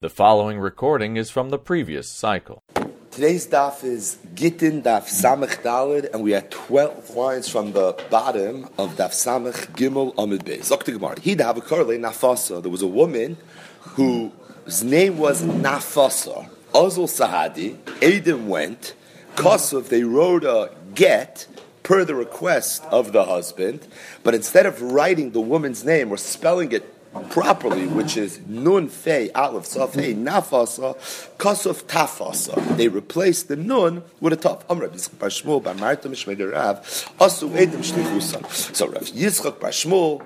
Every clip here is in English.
The following recording is from the previous cycle. Today's daf is Gittin daf Samech Dalid, and we have 12 lines from the bottom of daf Samech Gimel Amid Beis. Look to Gemara. He'd have a Nafasa. There was a woman whose name was Nafasa. Azul Sahadi. Adam went. Kosov, they wrote a get per the request of the husband, but instead of writing the woman's name or spelling it properly, which is nun fei aleph hey nafasa kasuf tafasa. They replaced the nun with a taf. Am Rabbi Yitzchak Bar Shmuel Bar Marta Mishmei Rav asu edim shlichusan. So Rav Yitzchak Bar Shmuel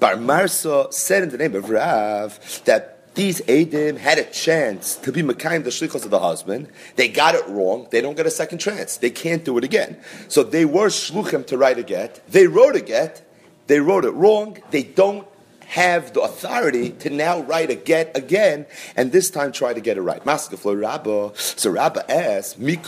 Bar Marsa said in the name of Rav that these Adim had a chance to be Mekayim the shlichos of the husband. They got it wrong. They don't get a second chance. They can't do it again. So they were shluchim to write a get. They wrote a get. They wrote it wrong. They don't have the authority to now write a get again, and this time try to get it right. So Rabba asks, me, I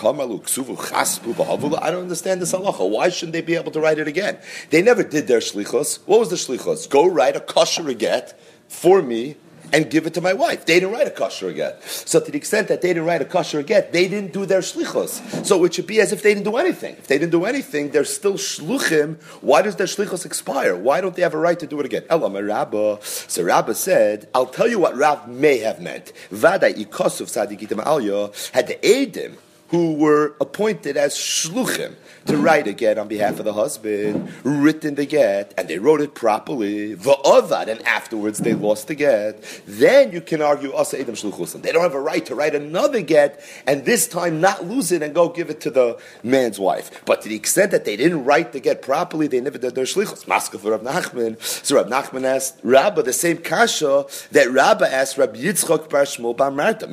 don't understand this halacha. Why shouldn't they be able to write it again? They never did their shlichos. What was the shlichos? Go write a kosher get for me and give it to my wife. They didn't write a kosher get. So to the extent that they didn't write a kosher get, they didn't do their shlichos. So it should be as if they didn't do anything. If they didn't do anything, they're still shluchim. Why does their shlichos expire? Why don't they have a right to do it again? Elam Rabba. So Rabba said, I'll tell you what Rav may have meant. Vada ikosuf sadikitim alya had the Edim who were appointed as shluchim to write a get on behalf of the husband, written the get, and they wrote it properly, va'avad, and afterwards they lost the get, then you can argue oh, asa edom shluchusim. They don't have a right to write another get, and this time not lose it and go give it to the man's wife. But to the extent that they didn't write the get properly, they never did their shlichus. Maska for Rav Nachman. So Rav Nachman asked Rabba the same kasha that Rabba asked Rabbi Yitzchak Bar Shmuel Bar Marta.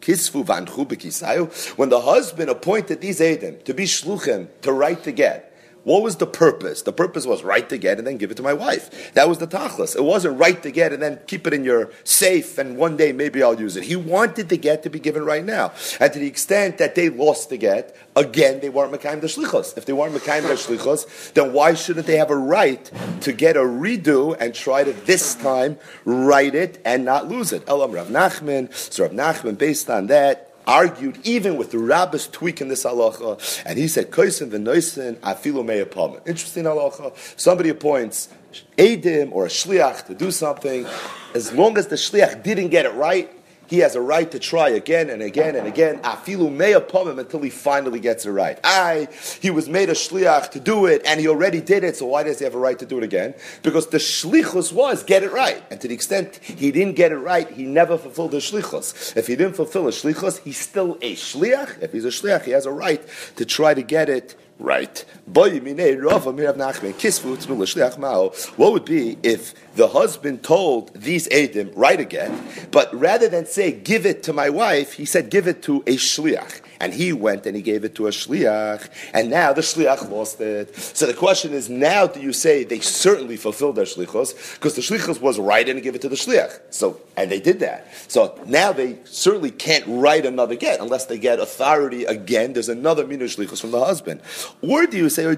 Come look. When the husband appointed these Adim to be shluchim to write the get, what was the purpose? The purpose was write the get and then give it to my wife. That was the tachlis. It wasn't write the get and then keep it in your safe and one day maybe I'll use it. He wanted the get to be given right now. And to the extent that they lost the get, again, they weren't Mekayim the Shlichos. If they weren't Mekayim the Shlichos, then why shouldn't they have a right to get a redo and try to this time write it and not lose it? Elam Rav Nachman. So Rav Nachman, based on that, argued even with the rabbis tweaking this halacha, and he said, Koisin v'noisin afilu me'apam. Interesting halacha. Somebody appoints Adim or a shliach to do something, as long as the shliach didn't get it right, he has a right to try again and again and again. Afilu me'apomim until he finally gets it right. I, he was made a shliach to do it, and he already did it. So why does he have a right to do it again? Because the shlichus was get it right, and to the extent he didn't get it right, he never fulfilled the shlichus. If he didn't fulfill a shlichus, he's still a shliach. If he's a shliach, he has a right to try to get it right. What would be if the husband told these Adim, write again, but rather than say, give it to my wife, he said, give it to a shliach and he went and he gave it to a shliach, and now the shliach lost it. So the question is, now do you say they certainly fulfilled their shlichos because the shlichos was right and give it to the shliach? So and they did that. So now they certainly can't write another get unless they get authority again. There's another minur shlichos from the husband, or do you say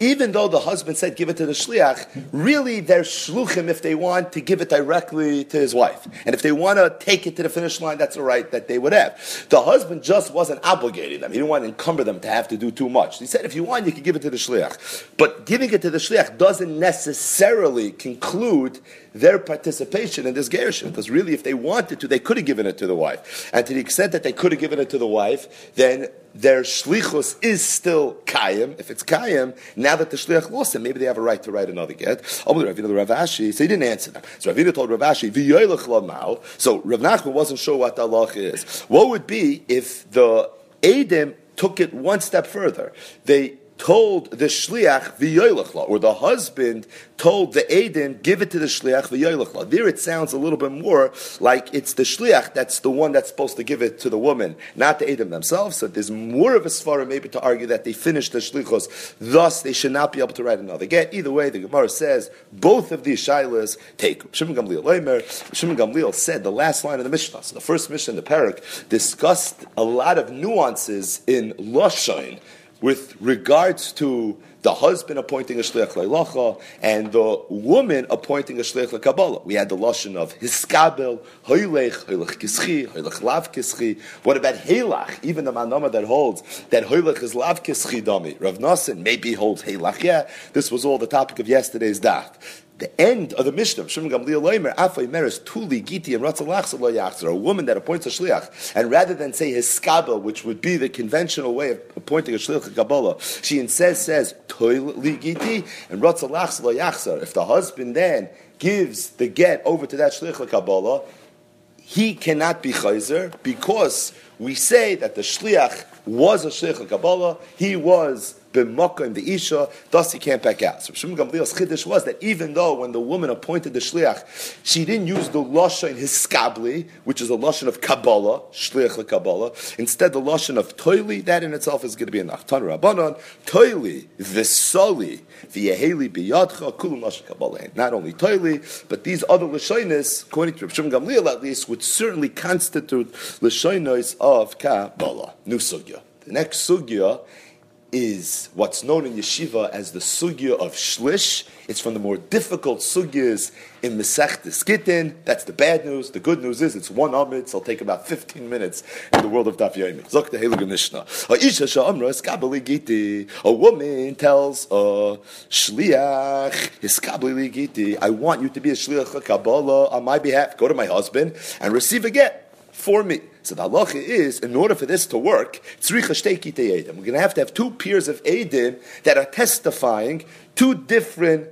even though the husband said give it to the shliach, really they're shluchim if they want to give it directly to his wife, and if they want to take it to the finish line, that's a right that they would have. The husband just wasn't obligating them. He didn't want to encumber them to have to do too much. He said, if you want, you can give it to the shliach. But giving it to the shliach doesn't necessarily conclude their participation in this gershon. Because really, if they wanted to, they could have given it to the wife. And to the extent that they could have given it to the wife, then their shlichus is still kayim. If it's kayim, now that the shliach lost it, maybe they have a right to write another get. So he didn't answer them. So Ravina told Rav Ashi, So Rav Nachman wasn't sure what the Allah is. What would be if the Adim took it one step further? They told the shliach v'yoylachla, or the husband told the Aiden, give it to the shliach v'yoylachla. There it sounds a little bit more like it's the shliach that's the one that's supposed to give it to the woman, not the Aiden themselves. So there's more of a svara maybe to argue that they finished the shlichos, thus they should not be able to write another get. Either way, the Gemara says both of these shilas take. Shimon Gamliel Leimer, Shimon Gamliel said the last line of the Mishnah. So the first Mishnah in the parak discussed a lot of nuances in Lashon with regards to the husband appointing a shliach leilacha and the woman appointing a shliach lekabbalah. We had the lashon of hiskabel, hoylech, hoylech kischi, hoylech lav kischi. What about helach? Even the manama that holds that hoylech is lav kischi dami. Rav Nassim maybe holds helach. Yeah, this was all the topic of yesterday's daf the end of the Mishnah, Shimon Gamliel Leimer, Afay Meres, Tuli, Giti, and Ratzalach Yachzer, a woman that appoints a shliach, and rather than say his skabel, which would be the conventional way of appointing a shliach Kabbalah, she instead says Tuli, Giti, and Ratzalach Yachzer. If the husband then gives the get over to that shliach Kabbalah, he cannot be chayzer because we say that the shliach was a shliach Kabbalah, he was b'makom the isha, thus he can't back out. So Shimon Gamliel's chiddush was that even though when the woman appointed the shliach, she didn't use the lashon his skabli, which is a lashon of Kabbalah, shliach Kabbalah. Instead, the lashon of toili, that in itself is going to be enough. Tan Rabbanon, toili v'soli v'yeheli biyadcha kulam lashon Kabbalah. Not only toili, but these other lashonis, according to Shimon Gamliel at least, would certainly constitute lashonos of Kabbalah. New sugya. The next sugya is what's known in yeshiva as the sugya of shlish. It's from the more difficult sugyas in Masechtes Gittin. That's the bad news. The good news is it's one amid. So it'll take about 15 minutes in the world of Daf Yomi. Zok the Heilige Mishnah. A woman tells a shliach, I want you to be a shliach Kabbalah on my behalf. Go to my husband and receive a get for me. So the halacha is, in order for this to work, we're going to have to have two peers of Edim that are testifying two different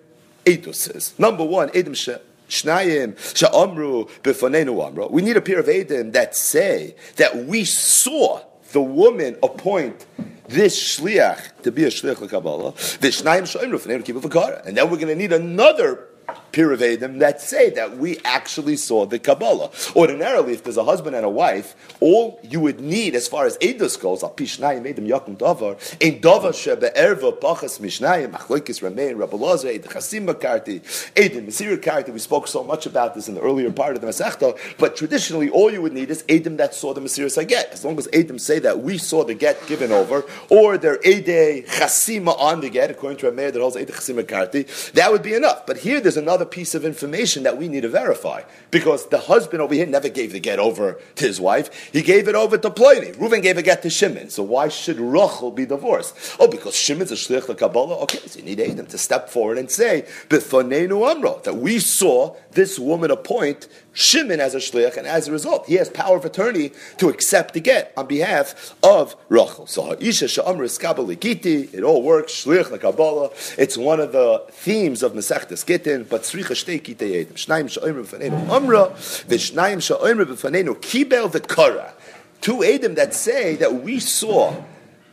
Eduses. Number one, Edim Shnayim Sha'amru B'fanenu Amro. We need a pair of Edim that say that we saw the woman appoint this shliach to be a shliach l'kabbalah. Vishnayim Sha'amru B'fanenu Kibbutz And then we're going to need another Piravedim that say that we actually saw the Kabbalah. Ordinarily, if there's a husband and a wife, all you would need as far as Eidos goes, Al Pishnayim Edim Yakum Davar, in Davar Shebe Erva Pachas Mishnayim, Achloikis Ramein, Rabbi Lazar, Eid Chasim Makarti, Edim Mesir Karti. We spoke so much about this in the earlier part of the Masechta, but traditionally, all you would need is Edim that saw the Mesir Saget. As long as Edim say that we saw the get given over, or they're Eide Chasima on the get, according to a mayor that holds Eid Chasim Makarti, that would be enough. But here there's another piece of information that we need to verify. Because the husband over here never gave the get over to his wife. He gave it over to Pliny. Reuven gave a get to Shimon. So why should Rachel be divorced? Oh, because Shimon's a shlich to Kabbalah? Okay, so you need Adam to step forward and say, Amro, that we saw this woman appoint Shimon as a shliach, and as a result, he has power of attorney to accept the get on behalf of Rachel. So Ha'isha Sha'amr Iskabalikiti, it all works, shliach Kabbalah. It's one of the themes of Masechtas Gittin, but Tzricha Shtei Kitei Edim. Shnaim Sha'amr B'fanenu Amra, V'shnaim Sha'amr B'fanenu Kibel V'kara. Two Edim that say that we saw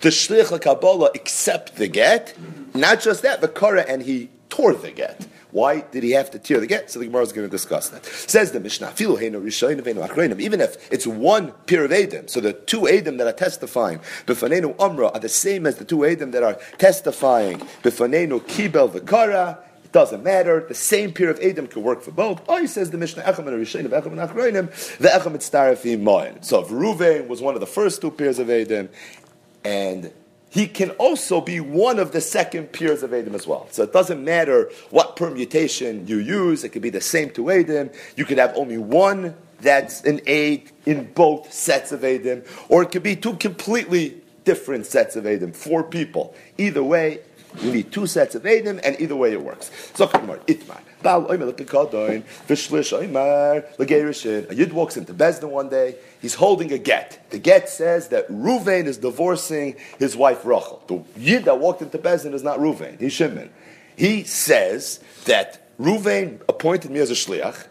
the shliach Kabbalah accept the get, not just that, V'kara, and he tore the get. Why did he have to tear the get? So the Gemara is going to discuss that. Says the Mishnah, even if it's one peer of Adam, so the two Adam that are testifying, B'fanenu Amra, are the same as the two Adam that are testifying, B'fanenu Kibel V'kara, it doesn't matter. The same peer of Adam can work for both. Oh, he says the Mishnah the. So if Ruvain was one of the first two peers of Adam, and he can also be one of the second peers of Adam as well. So it doesn't matter what permutation you use, it could be the same to Adam. You could have only one that's an aid in both sets of Adam, or it could be two completely different sets of Adam, four people. Either way, you need two sets of Adam, and either way it works. So, Itmar. A Yid walks into Bezdin one day, he's holding a get. The get says that Ruvain is divorcing his wife Rachel. The Yid that walked into Bezdin is not Ruvain, he's Shimon. He says that Ruvain appointed me as a shliach,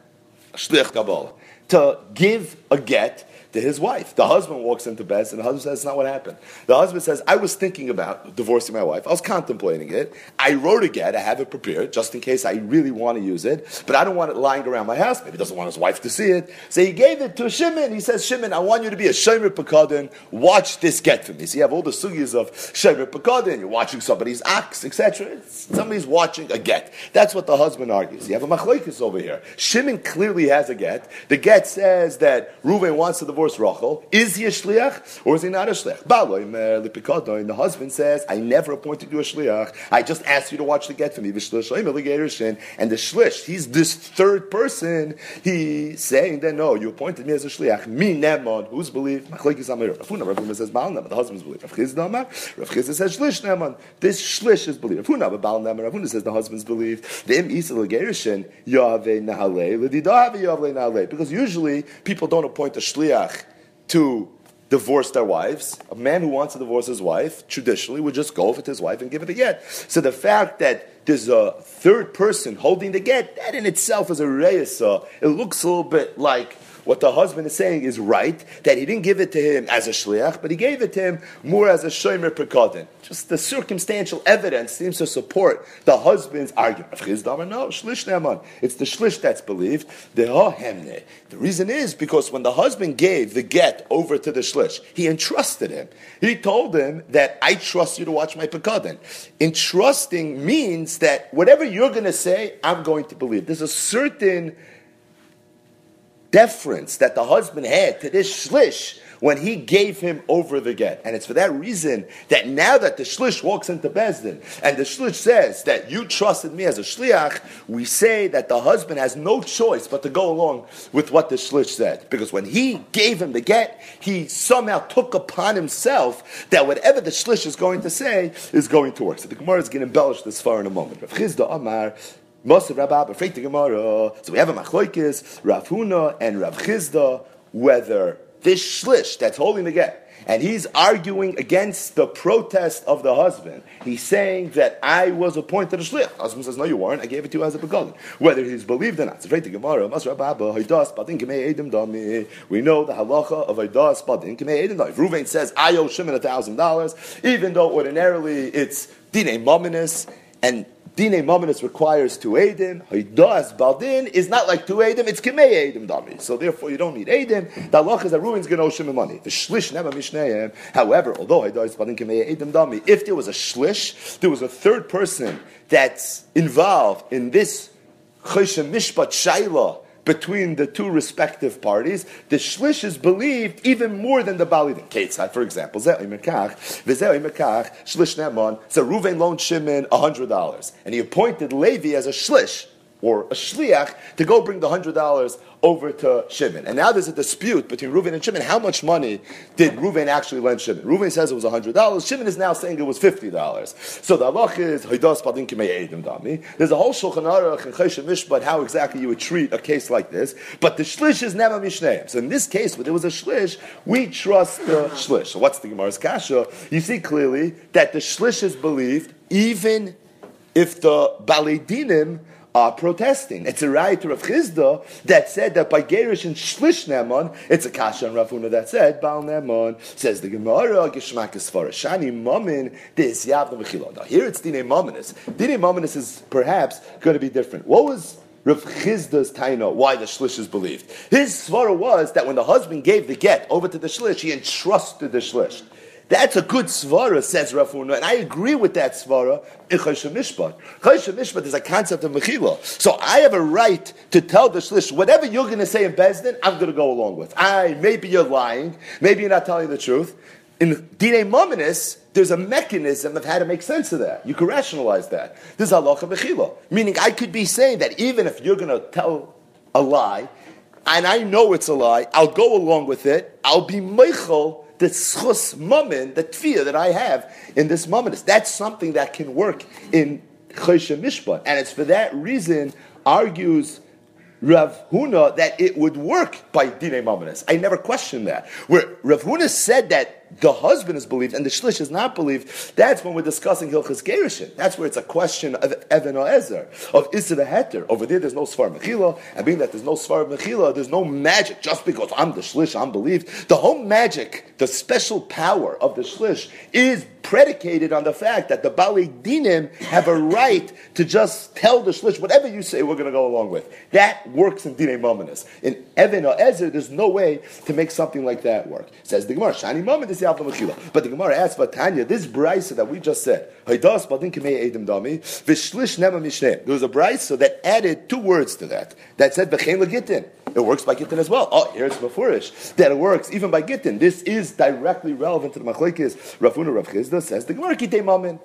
shliach Kabbalah, to give a get to his wife. The husband walks into bed and the husband says, That's not what happened. The husband says, I was thinking about divorcing my wife. I was contemplating it. I wrote a get. I have it prepared just in case I really want to use it, but I don't want it lying around my house. Maybe he doesn't want his wife to see it. So he gave it to Shimon. He says, Shimon, I want you to be a Shemer Pekadin. Watch this get for me. So you have all the sugyas of Shemer Pekadin. You're watching somebody's ox, etc. Somebody's watching a get. That's what the husband argues. You have a machlekes over here. Shimon clearly has a get. The get says that Reuven wants to divorce Rachel, is he a shliach or is he not a shliach? The husband says, I never appointed you a shliach. I just asked you to watch the get for me. And the shlish, he's this third person. He's saying that no, you appointed me as a shliach. Me neman, who's believed? Rav says Baal Neman, the husband's believed. Rav Chizda says shlish neman. This shlish is believed. Rav Huna Huna says the husband's believed. The im isa legerishin yahve nahale l'didahve yahve nahale. Because usually people don't appoint a shliach to divorce their wives. A man who wants to divorce his wife traditionally would just go with his wife and give it a get. So the fact that there's a third person holding the get, that in itself is a reyesa. It looks a little bit like what the husband is saying is right, that he didn't give it to him as a shliach, but he gave it to him more as a shomer prekadin. Just the circumstantial evidence seems to support the husband's argument. No, shlish. It's the shlish that's believed. The reason is because when the husband gave the get over to the shlish, he entrusted him. He told him that I trust you to watch my pekadin. Entrusting means that whatever you're going to say, I'm going to believe. There's a certain deference that the husband had to this shlish when he gave him over the get. And it's for that reason that now that the shlish walks into Bezdin and the shlish says that you trusted me as a shliach, we say that the husband has no choice but to go along with what the shlish said. Because when he gave him the get, he somehow took upon himself that whatever the shlish is going to say is going to work. So the Gemara is going to embellish this far in a moment. Rav Chizda Amar, Mosav Rabba, afraid the Gemara. So we have a machloikis, Rav Huna and Rav Chizda, whether this shlish that's holding the get, and he's arguing against the protest of the husband. He's saying that I was appointed a shlich. Husband says, No, you weren't. I gave it to you as a begotten. Whether he's believed or not. We know the halacha of Haidas Badin Kemei Edim If Ruvain says, I owe Shimon a thousand dollars, even though ordinarily it's Dine Mominus, and Dine Mominus requires two Edim. Haidas Baldin is not like two Edim, it's Kemei Edim Dami. So therefore you don't need Edim. The Allah is that ruins Genoshim money. The Shlish Nema Mishneim. However, although Haidas Baldin Kemei Edim Dami, if there was a Shlish, there was a third person that's involved in this Choshem Mishpat Shaila, between the two respective parties, the shlish is believed even more than the balidin. Ketzad, for example, shlish neman. So Ruvain loaned Shimon hundred dollars, and he appointed Levi as a shlish or a shliach to go bring the hundred dollars over to Shimon. And now there's a dispute between Reuven and Shimon. How much money did Reuven actually lend Shimon? Reuven says it was hundred dollars. Shimon is now saying it was fifty dollars. So the halach is Haidas Padin Dami. There's a whole Shulchan Aruch and Choshen Mishpat how exactly you would treat a case like this. But the shlish is never mishneim. So in this case, when there was a shlish, we trust the shlish. So what's the Gemara's kasha? You see clearly that the shlish is believed even if the baledinim are protesting. It's a right to Rav Chizda that said that by Gerish and Shlish Neman, it's a Kasha and Rav Huna that said, Baal Neman, says the Gemara, Geshmak is for Shani Mamin, this Yavna Mechilo. Now here it's Dine Maminis. Dine Maminis is perhaps going to be different. What was Rav Chizda's taina, why the shlish is believed. His svara was that when the husband gave the get over to the shlish, he entrusted the shlish. That's a good svara, says Rafuna, and I agree with that svara in Choshen Mishpat. Choshen Mishpat is a concept of Mechila. So I have a right to tell the Shlish, whatever you're going to say in Bezdin, I'm going to go along with. I, maybe you're lying, maybe you're not telling the truth. In Dine Mominus, there's a mechanism of how to make sense of that. You can rationalize that. This is halacha mechila, meaning I could be saying that even if you're going to tell a lie, and I know it's a lie, I'll go along with it. I'll be meichel the schus moment, the tfiyah that I have in this moment. That's something that can work in Choshe Mishpat. And it's for that reason, argues Rav Huna that it would work by Dine Mamonis. I never questioned that. Where Rav Huna said that the husband is believed and the shlish is not believed, that's when we're discussing Hilchas Gerishin. That's where it's a question of Evan Ezer, of Issa Heter. Over there, there's no Svar Mechila, and being that there's no Svar Mechila, there's no magic. Just because I'm the shlish, I'm believed. The whole magic, the special power of the shlish is predicated on the fact that the Bali Dinim have a right to just tell the shlish, whatever you say, we're going to go along with. That works in Dine Mominus. In Evan Ezer, there's no way to make something like that work. Says the Gemara, Shani Momin But the Gemara asks, Tanya, this brisa that we just said, Haidas Badin Kemei Edim Dami, Vishlish Nema Mishneim. There was a brisa that added two words to that, that said, Bechein Legitin. it works by Gittin as well. Oh, here's Mefurish. That it works even by Gittin. This is directly relevant to the Machlekes. Rafuna Rav Chizda says the Gemara Kitei Mamin.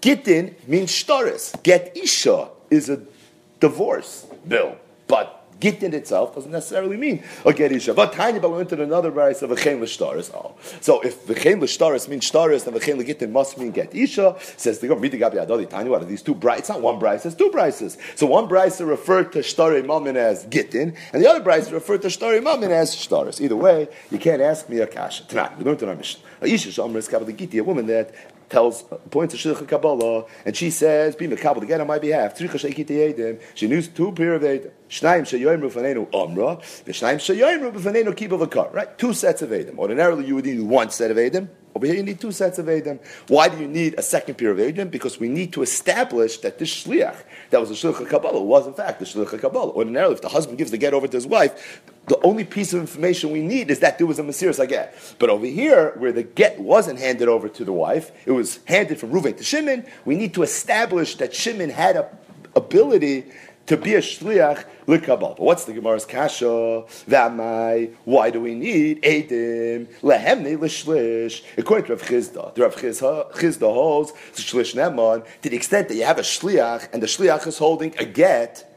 Gittin means shtaris. Get Isha is a divorce bill. But Gittin itself doesn't necessarily mean a get isha. But tiny, but we went to another verse of v'chein l'shtaris. Oh, so if v'chein l'shtaris means shtaris, then v'chein l'gittin must mean get isha. Says the the gabi adoli tiny. What are these two? It's not one bright. It's two brights. So one bright referred to shtari mamin as gittin, and the other bright referred to shtari mamin as shtaris. Either way, you can't ask me a kasha. Tonight we learned in our mission. A isha shamris kabbalah a woman that tells points to Shilcha Kabbalah, and she says, "Be mekabel again on my behalf." She knew two pair of edim. Shnaim sheyoyimru fanenu amra, v'shnaim sheyoyimru b'fanenu kibbel v'kar. Right, two sets of edim. Ordinarily, you would need one set of edim. Over here, you need two sets of Edim. Why do you need a second pair of Edim? Because we need to establish that this Shliach, that was a Shliach Kabbalah, was in fact the Shliach Kabbalah. Ordinarily, if the husband gives the get over to his wife, the only piece of information we need is that there was a Mesiris get. But over here, where the get wasn't handed over to the wife, it was handed from Ruvain to Shimon, we need to establish that Shimon had a ability to be a shliach likabal. But what's the Gemara's kasha? V'amai, why do we need edim lehemne l'shlish? According to Rav Chizda, the Rav Chizda holds the shlish neman to the extent that you have a shliach and the shliach is holding a get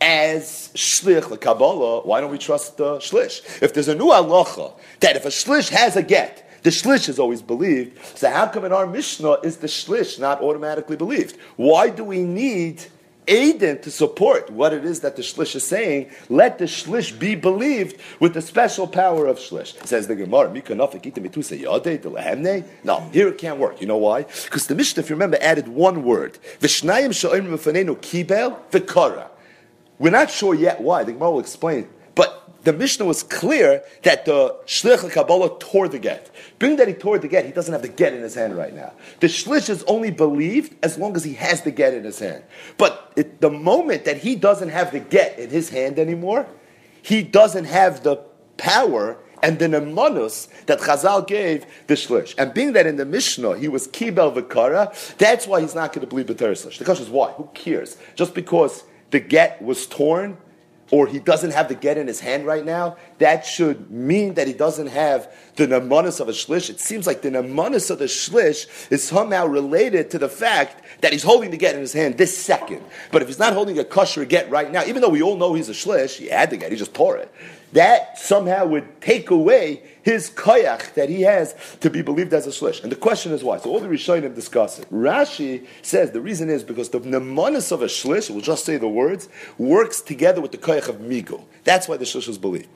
as shlich the Kabbalah, why don't we trust the shlish? If there's a new halacha that if a shlish has a get, the shlish is always believed. So how come in our Mishnah is the shlish not automatically believed? Why do we need Aiden to support what it is that the shlish is saying, let the shlish be believed with the special power of shlish. Says the Gemara, No, here it can't work. You know why? Because the Mishnah, if you remember, added one word. We're not sure yet why. The Gemara will explain. The Mishnah was clear that the Shlich Kabbalah tore the get. Being that he tore the get, he doesn't have the get in his hand right now. The Shlish is only believed as long as he has the get in his hand. But it, the moment that he doesn't have the get in his hand anymore, he doesn't have the power and the nemanus that Chazal gave the shlish. And being that in the Mishnah he was kibel v'kara, that's why he's not going to believe the shlish. The question is why? Who cares? Just because the get was torn or he doesn't have the get in his hand right now, that should mean that he doesn't have the namanis of a shlish. It seems like the namanis of the shlish is somehow related to the fact that he's holding the get in his hand this second. But if he's not holding a kosher get right now, even though we all know he's a shlish, he had the get, he just tore it. That somehow would take away his koyach that he has to be believed as a shlish. And the question is why. So all the Rishonim discuss it. Rashi says the reason is because the nemanis of a shlish, we'll just say the words, works together with the koyach of migo. That's why the shlish is believed.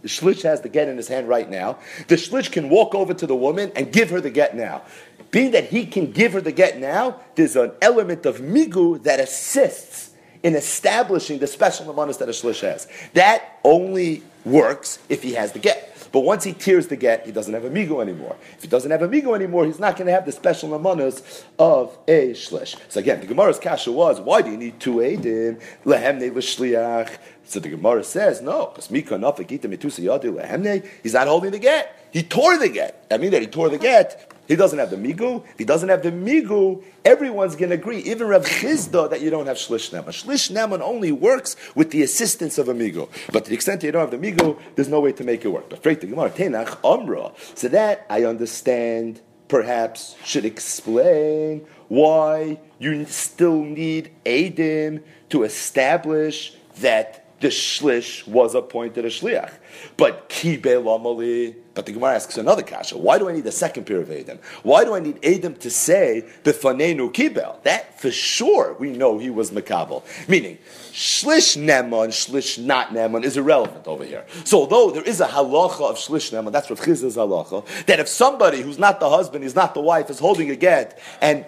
The shlish has the get in his hand right now. The shlish can walk over to the woman and give her the get now. Being that he can give her the get now, there's an element of migu that assists in establishing the special nemanis that a shlish has. That only works if he has the get. But once he tears the get, he doesn't have a migo anymore. If he doesn't have a migo anymore, he's not going to have the special namanas of a shlish. So again, the Gemara's kasha was, why do you need two edim? Lehemne v'shliach. So the Gemara says, no, because mika nafik yadu lehemne, he's not holding the get. He tore the get. I mean that he tore the get. He doesn't have the migu. If he doesn't have the migu, everyone's going to agree, even Rav Chizda, that you don't have shlish neman. Shlish neman only works with the assistance of a migu. But to the extent that you don't have the migu, there's no way to make it work. But the Gemara, tenach amra. So that I understand, perhaps should explain why you still need Adim to establish that the shlish was appointed a shliach. But kibe lamali. But the Gemara asks another kasha. Why do I need a second pair of Adam? Why do I need Adam to say befanenu kibel? That for sure we know he was makabel. Meaning shlish neman, shlish not neman is irrelevant over here. So although there is a halacha of shlish neman, that's what Chiz's halacha, that if somebody who's not the husband, he's not the wife, is holding a get and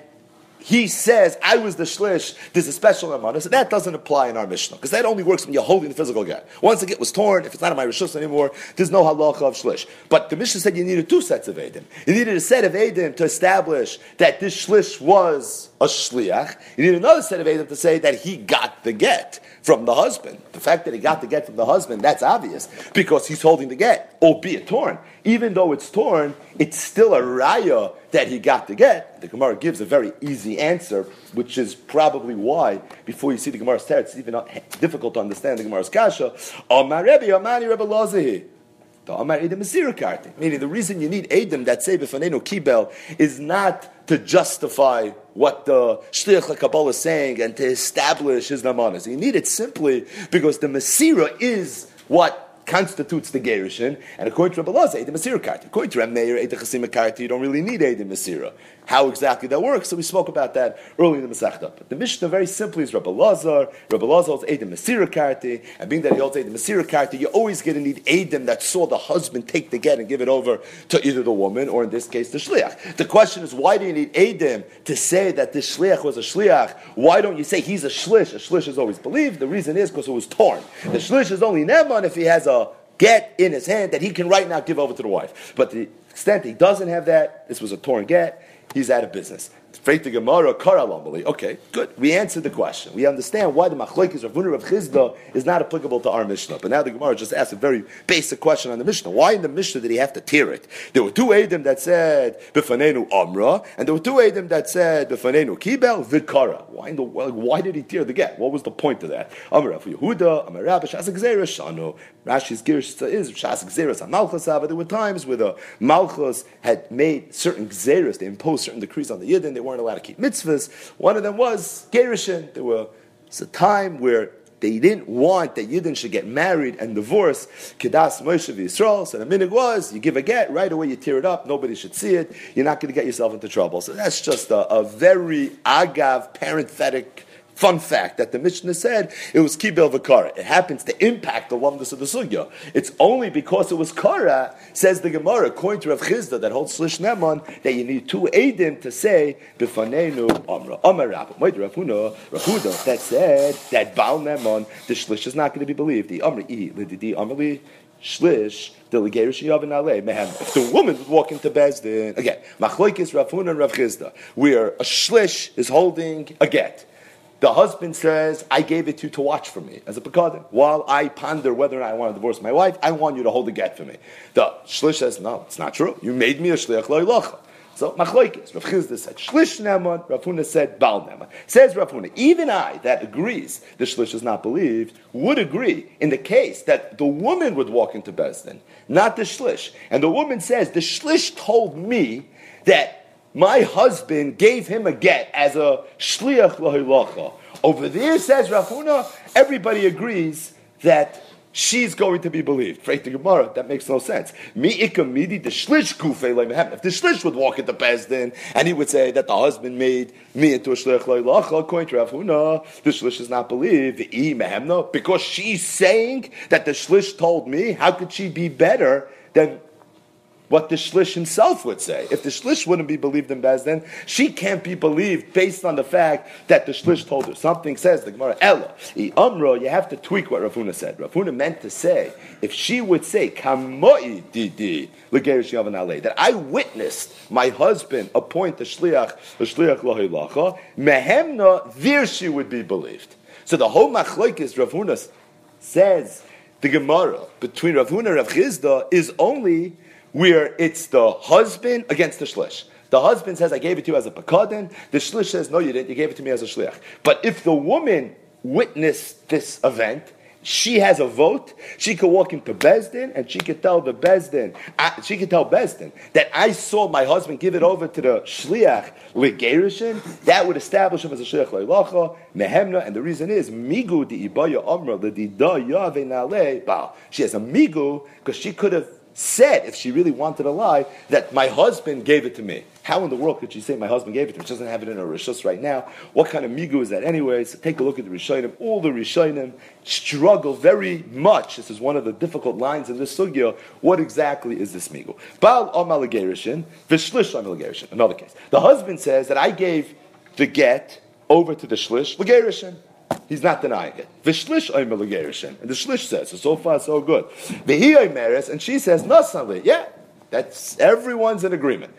he says, I was the shlish, there's a special amount. So that doesn't apply in our Mishnah, because that only works when you're holding the physical get. Once the get was torn, if it's not in my Rishus anymore, there's no halacha of shlish. But the Mishnah said you needed two sets of Edim. You needed a set of Edim to establish that this shlish was a shliach. You need another set of Edim to say that he got the get from the husband. The fact that he got the get from the husband, that's obvious, because he's holding the get, albeit torn. Even though it's torn, it's still a raya that he got the get the Gemara gives a very easy answer, which is probably why, before you see the Gemara's teretz, it's even difficult to understand the Gemara's kasha. Amar Rebbe, Amani Rebbe Karti. Meaning the reason you need Edom that say B'fanenu Kibel is not to justify what the Shliach Kabbalah is saying and to establish his namanas. You need it simply because the Masira is what constitutes the Gerishin, and according to Rabbi Lazar, Eidim Masira Karti. According to Ram Meir, Eidim Chasima Karti, you don't really need Eidim Masira. How exactly that works, so we spoke about that early in the Masechta. But the Mishnah very simply is Rabbi Lazar, Rabbi Lazar holds Eidim Masira Karti, and being that he holds Eidim Masira Karti, you're always going to need Eidim that saw the husband take the get and give it over to either the woman, or in this case, the Shliach. The question is, why do you need Eidim to say that this Shliach was a Shliach? Why don't you say he's a Shlish? A Shlish is always believed. The reason is because it was torn. The Shlish is only Neman if he has a get in his hand that he can right now give over to the wife. But the extent he doesn't have that, this was a torn get, he's out of business. Faith the Gemara, Okay, good. We answered the question. We understand why the Machlokes of Rav Chizda is not applicable to our Mishnah. But now the Gemara just asked a very basic question on the Mishnah. Why in the Mishnah did he have to tear it? There were two Adim that said B'fanenu Amra, and there were two Adim that said B'fanenu Kibel Vikara. Why in the why did he tear the get? What was the point of that? Amra for Yehuda, Amar Rabbi Shasik Shano. Rashi's Girish is Shasik Zeres Malchus, but there were times where the Malchus had made certain Xeris, they imposed certain decrees on the Yidden, weren't allowed to keep mitzvahs. One of them was Gerishin. There was a time where they didn't want that Yidden should get married and divorce. Kedas Moshe Yisrael. So the minig was, you give a get, right away you tear it up, nobody should see it, you're not going to get yourself into trouble. So that's just a, a very agav, parenthetic Fun fact that the Mishnah said it was Kibel Vakara. It happens to impact the lumdus of the Sugya. It's only because it was Kara, says the Gemara, according to Rav Chizda, that holds Shlish Neman, that you need two Edim to say, Bifanenu Amra. Amar Rav. Moed Rav Huna, that said that Baal Neman, the Shlish is not going to be believed. The Amri, Lididi, Amri, Shlish, the If the woman would walk into Bezdin, again, Machloikis, Rav Huna, Rav Chizda, where a Shlish is holding a get. The husband says, I gave it to you to watch for me as a pekadim. While I ponder whether or not I want to divorce my wife, I want you to hold the get for me. The shlish says, no, it's not true. You made me a shliach lo'ilacha. So machloikis, Rav Chizda said shlish neman, Rav Huna said bal neman. Says Rav Huna, even I that agrees the shlish is not believed would agree in the case that the woman would walk into Bezdin, not the shlish, and the woman says the shlish told me that my husband gave him a get as a shliach lahilacha. Over there, says Rafuna, everybody agrees that she's going to be believed. Freit the Gemara, that makes no sense. Mi ikamidi the shlish kufe If the shlish would walk into Bezdin and he would say that the husband made me into a shliach lahilacha, according to Rafuna, the shlish is not believed. Because she's saying that the shlish told me, how could she be better than what the Shlish himself would say. If the Shlish wouldn't be believed in Bezdin, she can't be believed based on the fact that the Shlish told her. Something says, the Gemara, Ella, I Umro, you have to tweak what Rafuna said. Rafuna meant to say, if she would say, Kamoi didi, that I witnessed my husband appoint the Shliach, the Shliach Lahilacha, Mehemna, there she would be believed. So the whole Machlaikis Ravuna says, the Gemara between Ravuna and Rav Chizda is only where it's the husband against the shlish. The husband says, I gave it to you as a pakadin. The shlish says, no, you didn't. You gave it to me as a shliach. But if the woman witnessed this event, she has a vote. She could walk into Bezdin and she could tell the Bezdin, she could tell Bezdin that I saw my husband give it over to the Shliach Ligerishin. That would establish him as a Shliach Leilacha, Mehemna, and the reason is Migu di Ibaya Amra, the Dida Yave Nale She has a Migu because she could have said, if she really wanted to lie, that my husband gave it to me. How in the world could she say my husband gave it to me? She doesn't have it in her rishos right now. What kind of migu is that anyway? So take a look at the rishonim. All the rishonim struggle very much. This is one of the difficult lines in this sugya. What exactly is this migu? Baal amal v'shlish amal Another case. The husband says that I gave the get over to the shlish legerishin. He's not denying it. V'shlish oimer And the shlish says, so, far so good. V'hi oimeres, and she says, nasali. Yeah, that's, everyone's in agreement.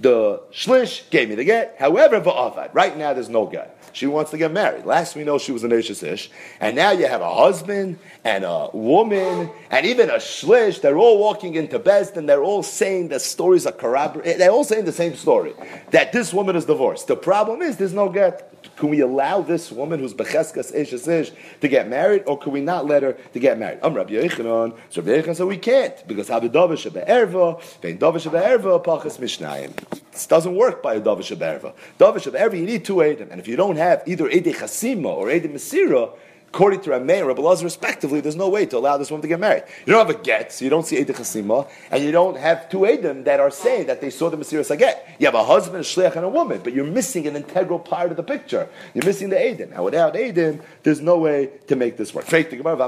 The shlish gave me the get. However, va'avad. Right now, there's no get. She wants to get married. Last we know, she was an Ashes Ish. And now you have a husband and a woman and even a shlish. They're all walking into Best and they're all saying the stories are corroborated. They're all saying the same story that this woman is divorced. The problem is there's no get. Can we allow this woman who's becheskas Ashes Ish to get married or can we not let her to get married? I'm Rabbi Yochanan. So Rabbi Yochanan said we can't because how the davish be'erva, vein davish be'erva, pachas mishnayim. This doesn't work by a davish be'erva. Davish be'erva, you need two edim. And if you don't have either Ede Chasima or Ede Mesira, according to Rameh and Rabbi Lazar respectively, there's no way to allow this woman to get married. You don't have a get, so you don't see Ede Chasima, and you don't have two Edim that are saying that they saw the Mesiras get. You have a husband, a shliach, and a woman, but you're missing an integral part of the picture. You're missing the Edim. Now, without Edim, there's no way to make this work. According to Rav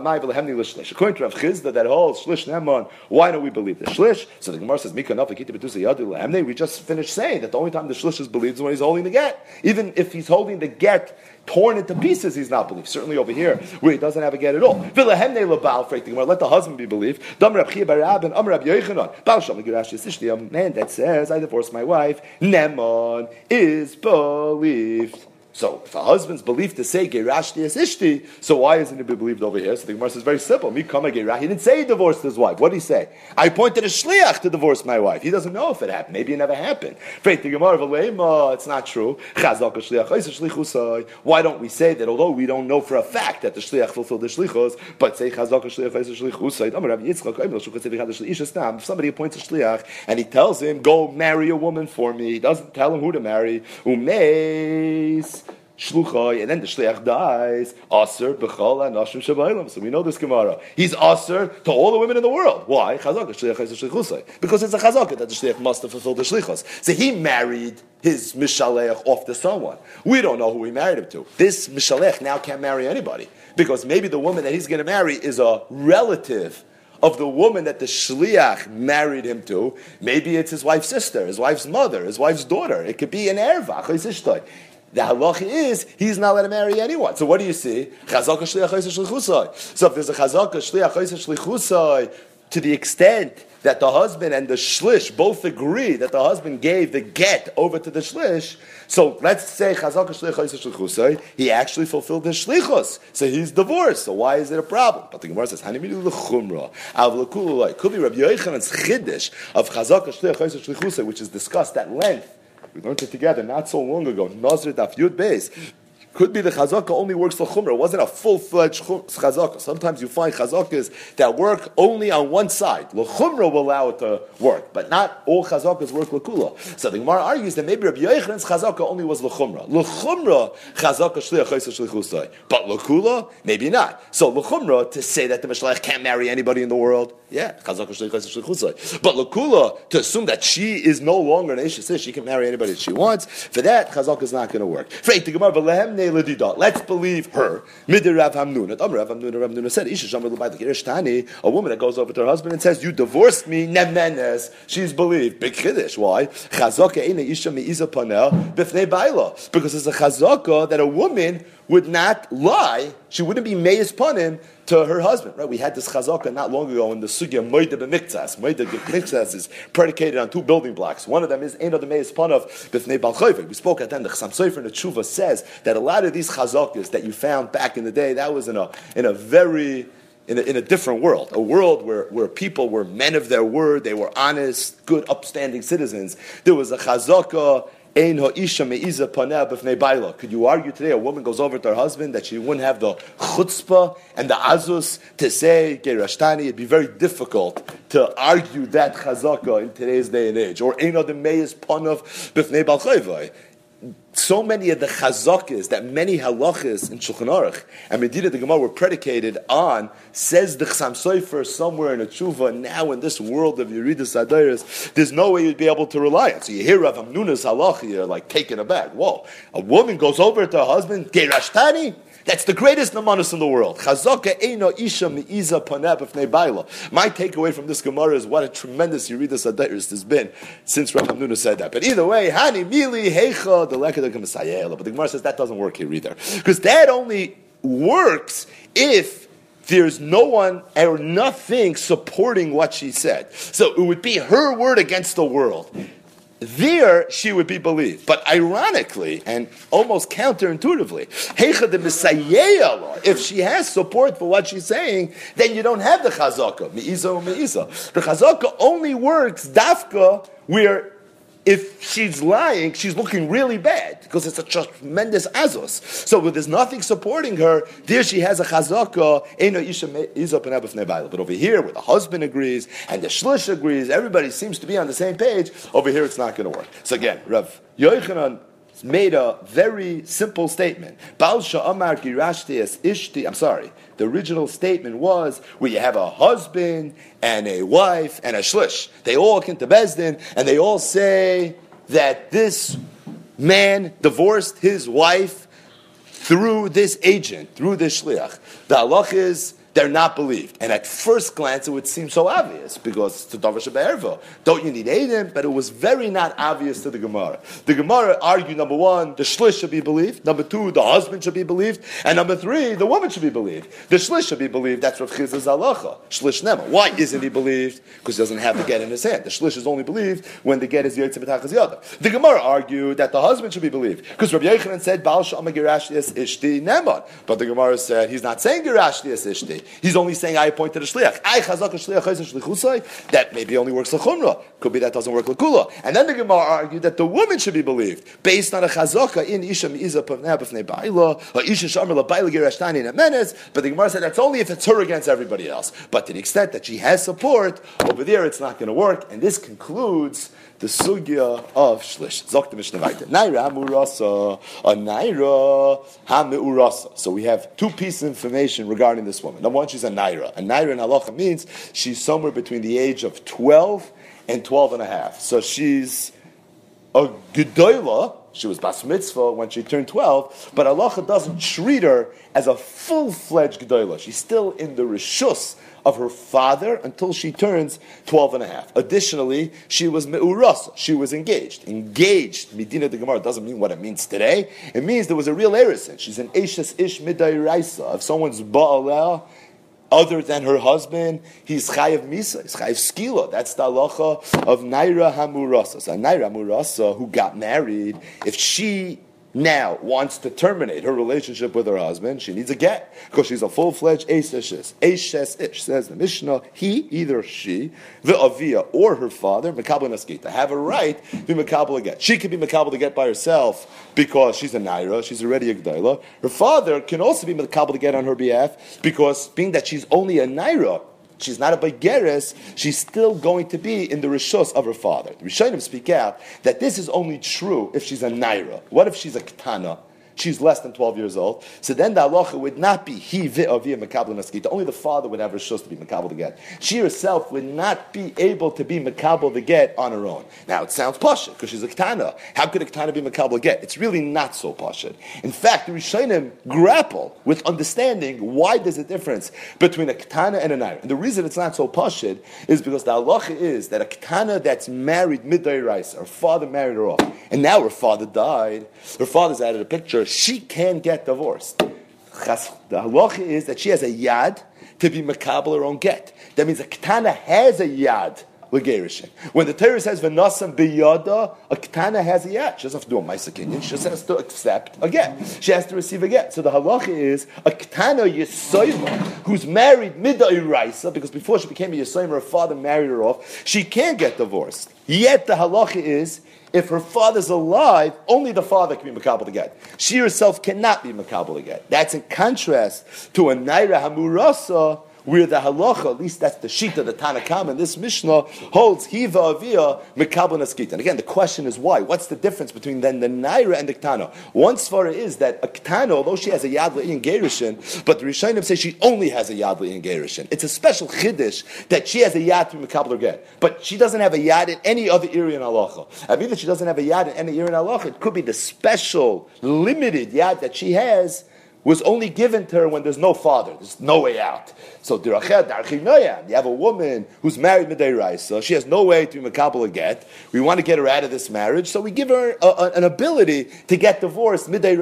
Chizda, that whole Shlish Neman, why don't we believe the Shlish? So the Gemara says, We just finished saying that the only time the Shlish is believed is when he's holding the get. Even if he's holding the get torn into pieces, he's not believed. Certainly over here, where he doesn't have a get at all. Let the husband be believed. A man that says, I divorced my wife, Neman is believed. So if a husband's belief to say gerashti is ishti, so why isn't it believed over here? So the Gemara says very simple. Me come gerah. He didn't say he divorced his wife. What did he say? I pointed a shliach to divorce my wife. He doesn't know if it happened. Maybe it never happened. Faith the Gemara It's not true. Why don't we say that? Although we don't know for a fact that the shliach fulfilled the shlichos, but say chazak shliach If somebody appoints a shliach and he tells him, "Go marry a woman for me," he doesn't tell him who to marry. Umeis shluchai, and then the shliach dies. Aser b'chol anashim shabaylam. So we know this Gemara. He's aser to all the women in the world. Why? Chazaka shliach. Because it's a chazaka that the shliach must have fulfilled the shlichus. So he married his mishalech off to someone. We don't know who he married him to. This mishalech now can't marry anybody because maybe the woman that he's going to marry is a relative of the woman that the shliach married him to. Maybe it's his wife's sister, his wife's mother, his wife's daughter. It could be an erva. The halach is he's not allowed to marry anyone. So what do you see? So if there's a chazaka shliach shlichusai, to the extent that the husband and the shlish both agree that the husband gave the get over to the shlish. So let's say chazaka shliach he actually fulfilled the shlichus. So he's divorced. So why is it a problem? But the Gemara says hanimidu lechumra av Could be Rabbi Yochanan's chiddush of chazaka shliach which is discussed at length we learned it together not so long ago. Nazir Daf Yud Beis. Could be the chazaka only works for chumrah. It wasn't a full-fledged chazaka. Sometimes you find chazakas that work only on one side. The chumrah will allow it to work, but not all chazakas work l'kula. So the Gemara argues that maybe Rabbi Yochanan's chazaka only was l'chumrah. L'chumrah chazaka shliach shlichusay, but l'kula maybe not. So l'chumrah to say that the mishlech can't marry anybody in the world, yeah, chazaka shliach shlichusay. But l'kula to assume that she is no longer an isha, she can marry anybody that she wants. For that chazaka is not going to work. the Gemara Let's believe her. Rav Hamnuna. Said, a woman that goes over to her husband and says, you divorced me, nemenes. She's believed. Big Kiddush. Why? Because it's a chazaka that a woman would not lie. She wouldn't be meis panim to her husband. Right? We had this chazaka not long ago in the sugya moide b'miktzas. Moide b'miktzas is predicated on two building blocks. One of them is ein of meis panav b'fnei balchayve. We spoke at then. The Chassam Sofer in the Tshuva says that a lot of these chazakas that you found back in the day, that was in a in a very in a, in a, different world, a world where, where people were men of their word, they were honest, good, upstanding citizens. There was a chazaka Could you argue today a woman goes over to her husband that she wouldn't have the chutzpah and the azus to say gerashtani? It'd be very difficult to argue that chazaka in today's day and age. Or ein meyes panav b'fnei balchayvai so many of the chazakis that many halachas in Shulchan Aruch and Medina the Gemara were predicated on, says the Chassam Sofer somewhere in a tshuva, now in this world of Yeridus Adairis, there's no way you'd be able to rely on. So you hear Rav Hamnuna's halacha, you're like taken aback. Whoa, a woman goes over to her husband, Gerashtani? That's the greatest namanis in the world. My takeaway from this Gemara is what a tremendous Yeridus Adairis has been since Rav Hamnuna said that. But either way, hani mili heicha the But the Gemara says that doesn't work here either. Because that only works if there's no one or nothing supporting what she said. So it would be her word against the world. There she would be believed. But ironically and almost counterintuitively, if she has support for what she's saying, then you don't have the chazaka. The chazaka only works dafka where if she's lying, she's looking really bad because it's a tremendous azos. So with there's nothing supporting her. There she has a chazaka. Ainu isha. But over here, where the husband agrees and the shlish agrees, everybody seems to be on the same page. Over here, it's not going to work. So again, Rav Yochanan made a very simple statement. I'm sorry. The original statement was where you have a husband and a wife and a shlish. They all come to Bezdin and they all say that this man divorced his wife through this agent, through this shliach. The halach is they're not believed. And at first glance, it would seem so obvious because a Davar Shabbat Don't you need Adim? But it was very not obvious to the Gemara. The Gemara argued number one, the Shlish should be believed. Number two, the husband should be believed. And number three, the woman should be believed. The Shlish should be believed. That's Rav Chiz's halacha. Shlish Nema. Why isn't he believed? Because he doesn't have the get in his hand. The Shlish is only believed when the get is Yotze B'tachas Yada. The Gemara argued that the husband should be believed because Rabbi Yochanan said, Baal Shama Gerashlias Ishti Neman. But the Gemara said, he's not saying Gerashlias Ishti. He's only saying I appointed a shliach. I chazak a shliach shlichusai. That maybe only works lechumra. Could be that doesn't work lekula. And then the Gemara argued that the woman should be believed based on a chazaka in isha mi'iza pavnei b'fnei ba'ila or isha shomer la'ba'ila a menace. But the Gemara said that's only if it's her against everybody else. But to the extent that she has support over there, it's not going to work. And this concludes the sugya of shlish. Zok the Mishnah Vaita. Naira hamurasa, a naira hameurasa. So we have two pieces of information regarding this woman. Number one, she's a naira. A naira in halacha means she's somewhere between the age of 12 and 12 and a half. So she's a gedola. She was bas mitzvah when she turned 12, but Allah doesn't treat her as a full-fledged gedola. She's still in the rishus of her father until she turns 12 and a half. Additionally, she was me'uras, she was engaged. Engaged, Medina de Gemara doesn't mean what it means today. It means there was a real erison. She's an Eshes Ish Midai Raisa. If someone's Ba'aleh, other than her husband, he's chayav misa, he's chayav skila. That's the halacha of Naira Hamurasa. So Naira Hamurasa, who got married, if she now wants to terminate her relationship with her husband, she needs a get because she's a full fledged Eshes. Eshes Ish says the Mishnah, he, either she, the Avia, or her father, Makabal Naskita, have a right to Makabal get. She can be Makabal to get by herself because she's a Naira, she's already a Gdaila. Her father can also be Makabal to get on her behalf because being that she's only a Naira, she's not a Begeres, she's still going to be in the Rishos of her father. The Rishonim speak out that this is only true if she's a Naira. What if she's a Ketana? She's less than 12 years old. So then the halacha would not be he via mekabel naskita. Only the father would have her shus to be mekabel the get. She herself would not be able to be mekabel the get on her own. Now it sounds pasha because she's a ketana. How could a ketana be mekabel to get? It's really not so pasha. In fact, the Rishonim grapple with understanding why there's a difference between a ketana and a nair. And the reason it's not so pasha is because the halacha is that a ketana that's married midday rice, her father married her off, and now her father died. Her father's added a picture she can get divorced. The halacha is that she has a yad to be makabel her own get. That means a ketana has a yad. When the Torah says v'nasam biyada, a ketana has a yad. She doesn't have to do a ma'asakinyan. She just has to accept a get. She has to receive a get. So the halacha is a ketana yisoyma who's married midday raisa because before she became a yisoyma, her father married her off. She can't get divorced. Yet the halacha is if her father's alive, only the father can be makabel get. She herself cannot be makabel get. That's in contrast to a naira hamurasa, where the halacha, at least that's the shita, the Tanakam in this Mishnah, holds hiva avia mekabel naskita. And again, the question is why? What's the difference between then the naira and the ktana? One svara is that a ktana, although she has a yadli in gerushin, but the Rishonim say she only has a yadli in gerushin. It's a special chiddush that she has a yad to mekabel get, but she doesn't have a yad in any other area in halacha. I mean that she doesn't have a yad in any area in halacha. It could be the special, limited yad that she has was only given to her when there's no father. There's no way out. So you have a woman who's married midday she has no way to be makabel get. We want to get her out of this marriage, so we give her a, a, an ability to get divorced midday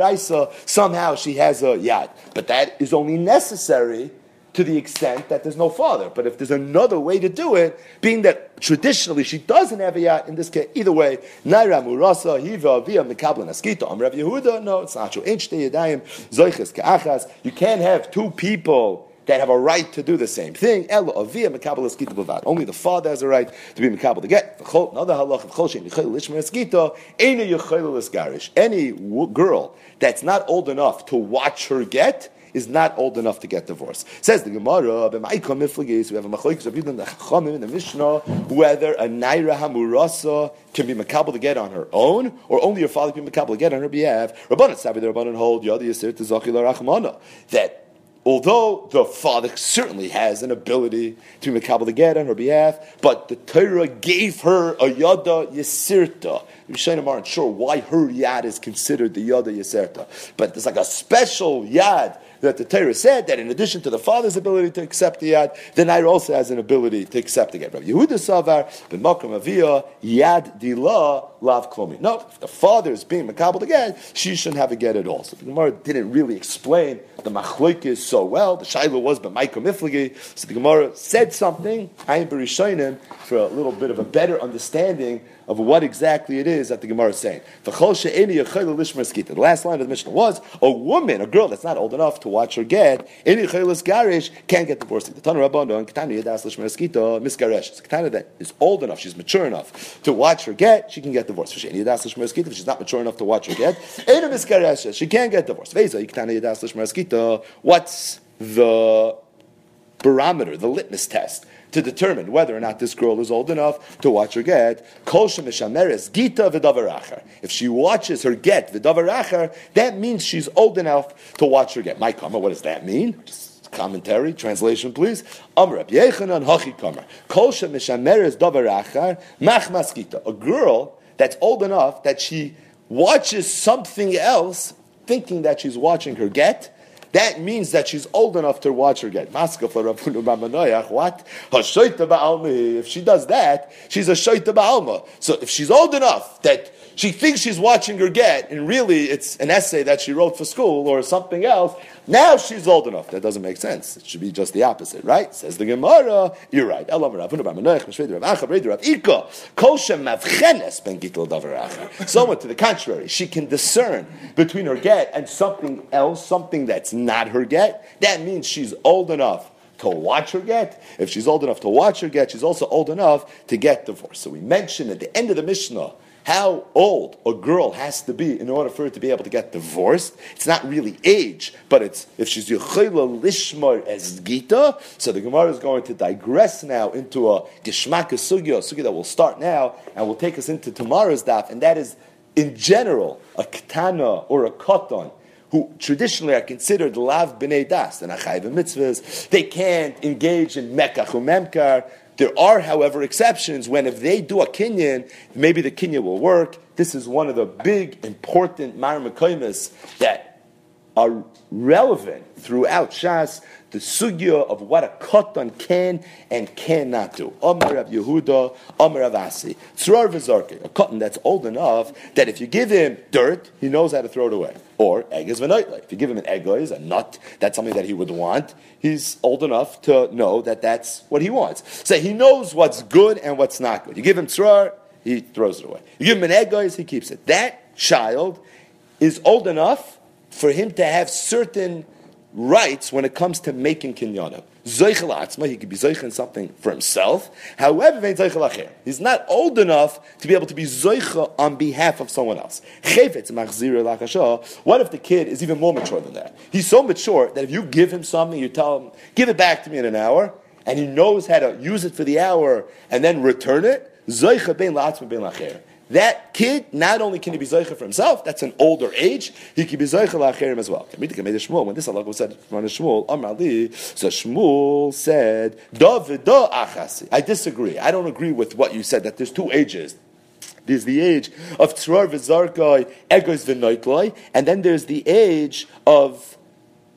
Somehow she has a yacht, but that is only necessary to the extent that there's no father. But if there's another way to do it, being that traditionally she doesn't have a yad, in this case, either way, Naira Murasa, Hiva, Via, Mikabla, Naskita, Am Rav Yehuda, no, it's not true. Ain't Yadayim, Zoiches, Ka'achas. You can't have two people that have a right to do the same thing. Only the father has a right to be Makabal to get. Another halach of Any girl that's not old enough to watch her get is not old enough to get divorced. Says the Gemara, we have a machlokes of the Khamim in the Mishnah whether a naira hamurasa can be makabel to get on her own, or only her father can be makabel to get on her behalf. Rabbanan Sabi the Rabbanan hold Yadi Yasir to Zachila that although the father certainly has an ability to be makabel to get on her behalf, but the Torah gave her a yada yisirta. Rishonim aren't sure why her yad is considered the yada yisirta, but there's like a special yad that the Torah said that in addition to the father's ability to accept the yad, the Nair also has an ability to accept the get. Rabbi Yehuda Savar, ben Makram Avia, yad dila lav klomi. No, if the father is being makabel get, she shouldn't have a get at all. So the Gemara didn't really explain the machloikis so well. The shaila was but Michael Miflagi. So the Gemara said something, Ayin Berishonim, for a little bit of a better understanding of what exactly it is that the Gemara is saying. The last line of the Mishnah was a woman, a girl that's not old enough to watch her get, any garish can't get divorced. The Tana Rabban and Ketana Yadas Lishmer Miskaresh. Ketana that is old enough, she's mature enough to watch her get, she can get divorced. If she's not mature enough to watch her get, she can't get divorced. What's the barometer, the litmus test to determine whether or not this girl is old enough to watch her get. If she watches her get v'davar that means she's old enough to watch her get. My karma, what does that mean? Commentary, translation, please. Amr Yochanan hachi kamer. Kol shemishameres davar achar machmas gita. A girl that's old enough that she watches something else, thinking that she's watching her get that means that she's old enough to watch her get. Maska for Rabunu Bamanoyach, what? If she does that, she's a Shaita Ba'alma. So if she's old enough that she thinks she's watching her get, and really it's an essay that she wrote for school or something else, now she's old enough. That doesn't make sense. It should be just the opposite, right? Says the Gemara, you're right. Someone to the contrary, she can discern between her get and something else, something that's not her get. That means she's old enough to watch her get. If she's old enough to watch her get, she's also old enough to get divorced. So we mentioned at the end of the Mishnah how old a girl has to be in order for her to be able to get divorced. It's not really age, but it's if she's Yechayla Lishmar as Gita. So the Gemara is going to digress now into a Geshmaka Sugya, a Sugya that will start now and will take us into tomorrow's daf, and that is in general a Ketana or a Katan who traditionally are considered lav b'nei das and achayv mitzvahs. They can't engage in mekach umemkar. There are, however, exceptions when if they do a kinyan, maybe the kinyan will work. This is one of the big, important marmakaimas that are relevant throughout Shas, the sugya of what a katan can and cannot do. Amar Rav Yehuda, Amar Rav Asi. Tzrar v'zarke, a katan that's old enough that if you give him dirt, he knows how to throw it away. Or eggs v'noitla. If you give him an egg, a nut, that's something that he would want. He's old enough to know that that's what he wants. So he knows what's good and what's not good. You give him tzrar, he throws it away. You give him an egg, he keeps it. That child is old enough for him to have certain rights when it comes to making kinyana. Zeichel atzma, he could be zeichel something for himself. However, he's not old enough to be able to be zeichel on behalf of someone else. What if the kid is even more mature than that? He's so mature that if you give him something, you tell him, give it back to me in an hour, and he knows how to use it for the hour and then return it, zeichel ben la'atzma ben lacher that kid, not only can he be Zeicha for himself, that's an older age, he can be Zeicha La'acherim as well. When this Allah was said from Shmuel, Amrali, so Shmuel said. I disagree. I don't agree with what you said, that there's two ages. There's the age of Tzrar V'Zarkai, Egos V'Noitloi, and then there's the age of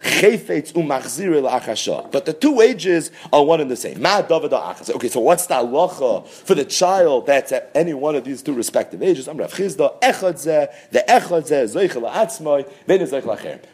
Chayfetz umachzir la'achasha. But the two wages are one and the same. Ma David Okay, so what's the halacha for the child that's at any one of these two respective ages? I'm Rav Chizda, echad the echad zoichel.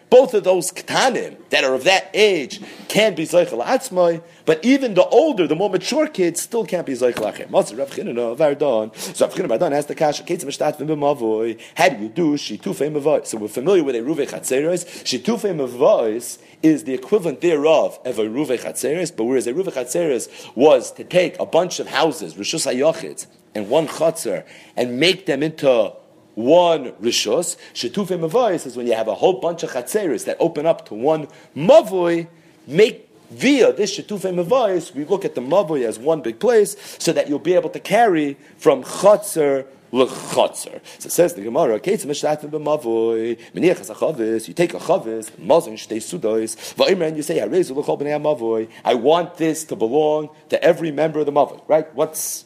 Both of those ketanim that are of that age can be zoichel la'atzmai, but even the older, the more mature kids still can't be Chinna, Vardon. So Rav Chinna Vardon asked the kasha, Ketzim Ashtat v'mavoy, how do you do shitufei mavoy? So we're familiar with a ruvei chatzeros. Shitufei mavoy is the equivalent thereof of a ruvei chatzeros, but whereas a ruvei chatzeros was to take a bunch of houses, rishus hayochid, and one chatzer, and make them into one rishus. Shetufei mavois is when you have a whole bunch of chatzeris that open up to one mavoi, make via this shetufei mavois, we look at the mavoi as one big place, so that you'll be able to carry from chatzer l'chotzer. So it says the Gemara, Keitz mishtatim b'mavoi, meniach as a chavis, you take a chavis, mazin shtei sudois, va'imra, and you say, harezu l'chol b'nei mavoi, I want this to belong to every member of the mavoi, right? What's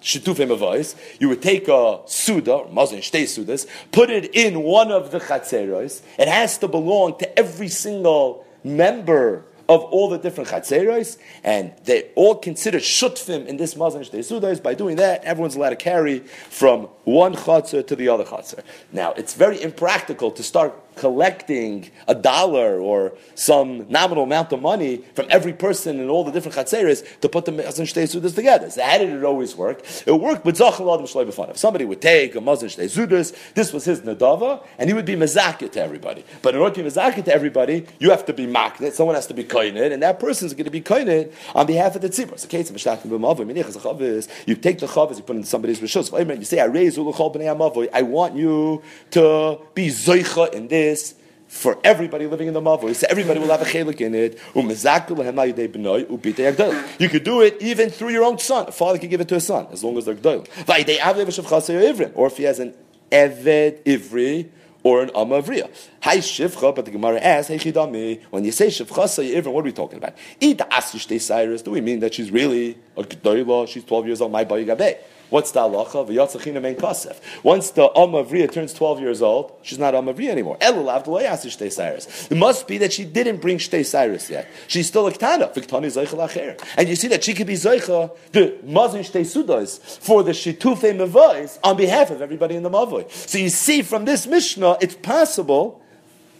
shitufim avais, you would take a suda, mazin shtei sudas, put it in one of the chatzeros. It has to belong to every single member of all the different chatzeros, and they all consider shutfim in this mazan shtei sudas. By doing that, everyone's allowed to carry from one chatzer to the other chatzer. Now, it's very impractical to start collecting a dollar or some nominal amount of money from every person in all the different chatzeres to put the mazon shtei together. So how did it always work? It worked with zachal adam shloi b'fanav. Somebody would take a mazon shtei. This was his nadava, and he would be mezakit to everybody. But in order to be mezakit to everybody, you have to be maknit. Someone has to be koinit, and that person is going to be koinit on behalf of the tzibur. So case of you take the chavis, you put in somebody's rishos. You say, I raise I want you to be zoicha in this this for everybody living in the Mavoi. So everybody will have a chelik in it. Um, you could do it even through your own son. A father can give it to a son, as long as they're gdoil. Or if he has an Eved Ivri, or an Amavriya. Hi Shivcha, but the Gemara asks, Hey Chidami, when you say Shivcha Sayyivrin, what are we talking about? Ita Asishte Cyrus, do we mean that she's really a Gdoila, she's 12 years old, my Bayigabe? What's the halacha? V'yatzachina mein kasef. Once the Amavriya turns 12 years old, she's not Amavriya anymore. Elulav shtei cyrus. It must be that she didn't bring shtei cyrus yet. She's still a ktana. Viktani zeicha lacher. And you see that she could be zeicha, the mazin shtei sudas, for the shitufe mavais, on behalf of everybody in the mavoi. So you see from this Mishnah, it's possible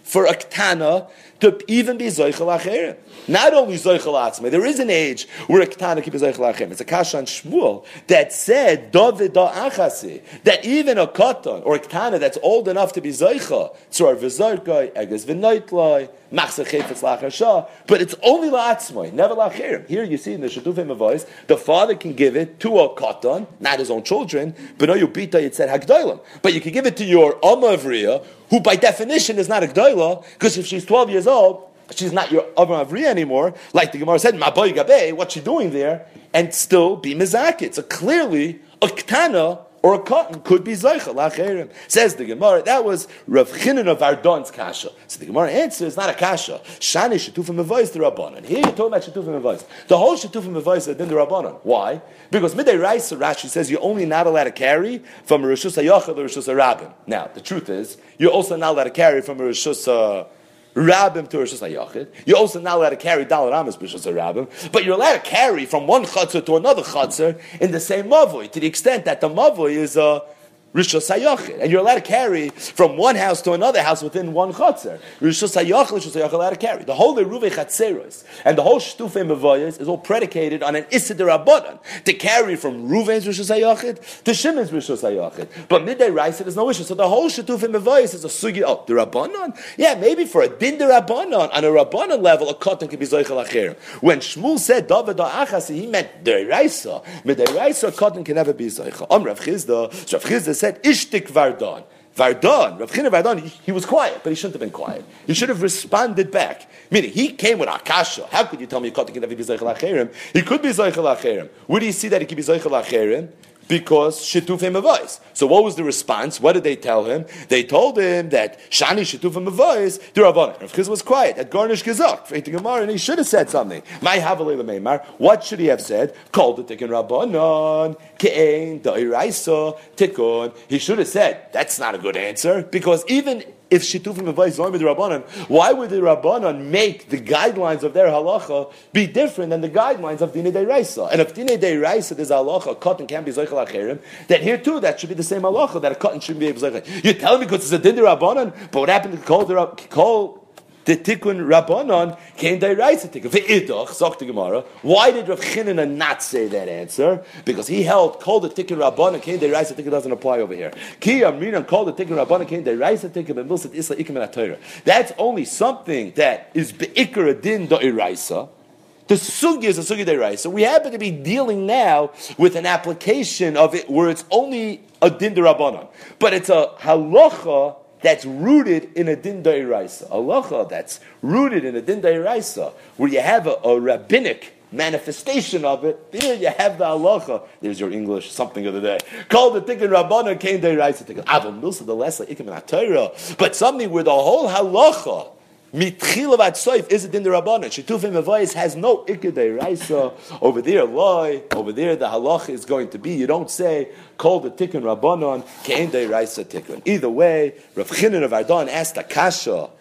for a ktana to even be zoichel acherim. Not only zoichel atzmei, there is an age where a ktana can be zoichel acherim. It's a kasha on Shmuel that said David da achasi that even a katan or a ktana that's old enough to be zoichel tzor v'zorkai eges v'noitlai machzeh chayfetz lachasha, but it's only la'atzmei, never lacherim. Here you see in the shetufim voice, the father can give it to a katan, not his own children, but no yubita it said hagdoilim. But you can give it to your amavriya, who by definition is not a gdoila, because if she's twelve years old she's not your Avram Avriya anymore, like the Gemara said, Maboy Gabe, what's she doing there? And still be Mizakit. So clearly, a Ktana or cotton could be Zaycha, Lacherim. Says the Gemara, that was Rav Chinan of Ardon's Kasha. So the Gemara answers, not a Kasha. Shani Shetufim Mevois the Rabbanon. Here you're talking about Shetufim Mevois. The whole Shetufim Mevois is in the Rabbanon. Why? Because Midday Raisa Rashi says you're only not allowed to carry from a HaYachad or Rishus HaRabim. Now, the truth is, you're also not allowed to carry from a Rishus HaRabim Rabbim to Rishas HaYachid. You're also not allowed to carry Dalar Amas Rishas Rabbim, but you're allowed to carry from one chutzah to another chutzah in the same mavoi, to the extent that the mavoi is a Rishos Hayachid. And you're allowed to carry from one house to another house within one Chatzar. Rishos Hayachid, Rishos Hayachid allowed to carry. The whole Eruve Chatzeros and the whole Shtufe Mavayas is all predicated on an Isidir Rabbanan to carry from Ruven's Rishos Hayachid to Shimon's Rishos Hayachid. But midday rice, there's no issue. So the whole Shtufe Mavayas is a Sugi, oh, the Rabbanan? Yeah, maybe for a Din the Rabbanan, on a Rabbanan level, a Katan could be Zoichel Acher. When Shmuel said David Achasi, he meant the Raisa. Midday Raisa, Katan can never be Zoichel. Am Rav Chizda, Rav Chizda said, Ishtik Vardon. Vardon, Rav China Vardon, he, was quiet, but he shouldn't have been quiet. He should have responded back. Meaning, he came with Akasha. How could you tell me you can't be Zaychel Acherim? He could be Zaychel Acherim. Where do you see that he could be Zaychel Acherim? Because Shitufim Avais. So what was the response? What did they tell him? They told him that Shani Shitufim Avais, Rabbanan. Rav was quiet at Garnish Gezok, and he should have said something. My Havalei Meimar, what should he have said? Called the Tikkun Rabbanon, Ke'en, Da'iraisa, Tikkun. He should have said, that's not a good answer, because even if Shitufim Avais Zoim the why would the Rabbanan make the guidelines of their halacha be different than the guidelines of Dine De? And if Dine De Raisa there's a halacha, cotton can be Zoichel Acherim, then here too that should be the same halacha, that a cotton shouldn't be able to You tell me because it's a Din De Rabbanan, but what happened to the call the tikkun rabbanon came deraisa tikkun. Ve'idach, sagt the Gemara. Why did Rav Chinina not say that answer? Because he held, called the tikkun rabbanon came deraisa tikkun doesn't apply over here. Ki amrina called the tikkun rabbanon came deraisa tikkun and milsat isla ikim That's only something that is be'ikar din da'iraisa. The sugi is a sugi deraisa. We happen to be dealing now with an application of it where it's only a din rabbanon, but it's a halacha that's rooted in a din a lacha that's rooted in a din da'iraisa, where you have a, a, rabbinic manifestation of it, there you have the halacha. There's your English something of the day. Called the tikkun rabbana came da'iraisa tikkun. Avon milsa the lesser ikim Torah, but something where the whole halacha Mitchil of Atsoif is it in the Rabbanan. Shetufim Avayis has no Ikadei Raisa. Over there, Loi. Over there, the halach is going to be. You don't say, call the Tikkun Rabbanon, Kein Dei Raisa Tikkun. Either way, Rav Chinan of Ardon asked Akasha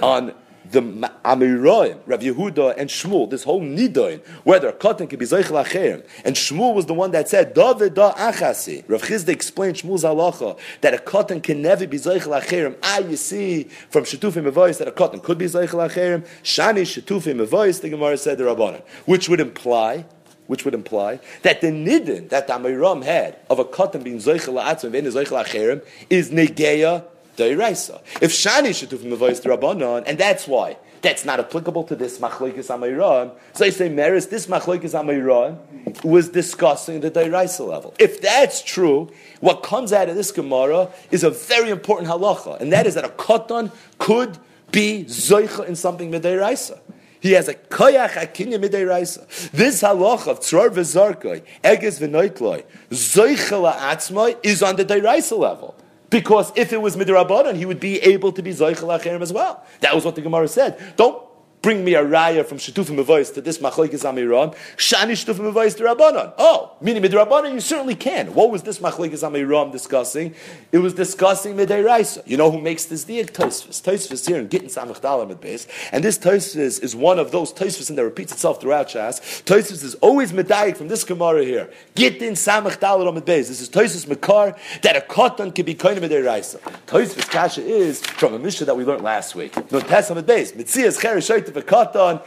on the Amiroim, Rav Yehuda and Shmuel, this whole Nidoin, whether cotton can be Zeichel Acherim, and Shmuel was the one that said, da Achasi. Rav Chizda explained Shmuel's halacha, that a cotton can never be Zeichel Acherim. Ah, you see from Shetufim Avois that a cotton could be Zeichel Acherim. Shani Shetufim Avois, the Gemara said the Rabbanan, which would imply which would imply that the nidin that the Amiram had of a cotton being zeichel la'atzim and zeichel is negeya Deiraisa. If Shani Shetufim Avois the Rabbanon, and that's why that's not applicable to this Machlekes Amayran. So I say, Maris, this Machlekes Amayran was discussing the Deiraisa level. If that's true, what comes out of this Gemara is a very important halacha, and that is that a katan could be zoicha in something Deiraisa. He has a koyach akinya midei This halacha of tzror v'zarkoi, eges v'noitloi, zoicha la'atzmoi, is on the deiraisa level. Because if it was midrabanan, he would be able to be zoichel acherim as well. That was what the Gemara said. Don't bring me a raya from Shetufim Avois to this Machlekes Amiran, Shani Shetufim Avois to Rabbanon. Oh, meaning Midrabanan, you certainly can. What was this Machlekes Amiran discussing? It was discussing Midei Raisa. You know who makes this diak? Tosfos. Tosfos here in Gittin Samach Dalam at base. And this Tosfos is one of those Tosfos that repeats itself throughout Shas. Tosfos is always Medayik from this Gemara here. Gittin Samach Dalam at base. This is Tosfos Makar that a cotton can be kind of Midei Raisa. Tosfos Kasha is from a Mishnah that we learned last week. No, Tess the base. Mitzias Cheresh cotton,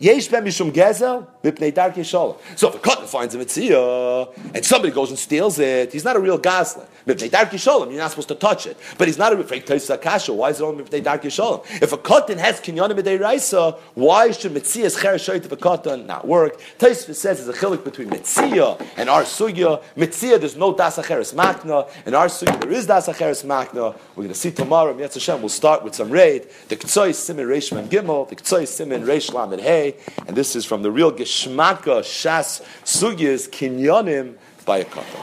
yesh ben gezel, mipnei darkei shalom. So if a cotton finds a mitzvah and somebody goes and steals it, he's not a real gosling. Mipnei darkei shalom, you're not supposed to touch it. But he's not a taisa kasha. Why is it only mipnei darkei shalom? If a cotton has kinyanim midei raisa, why should mitzias chereshoyt of a cotton not work? Taisa says there's a chilik between mitzvah and our sugya. Mitzvah there's no das acheres makna, and our sugya there is das acheres makna. We're going to see tomorrow. Yetz Hashem. We'll start with some raid. The ktsoy simin reish gimel. The ktsoy simin reish lamed hey and this is from the real Geshmaka Shas Sugyas Kinyonim by a couple.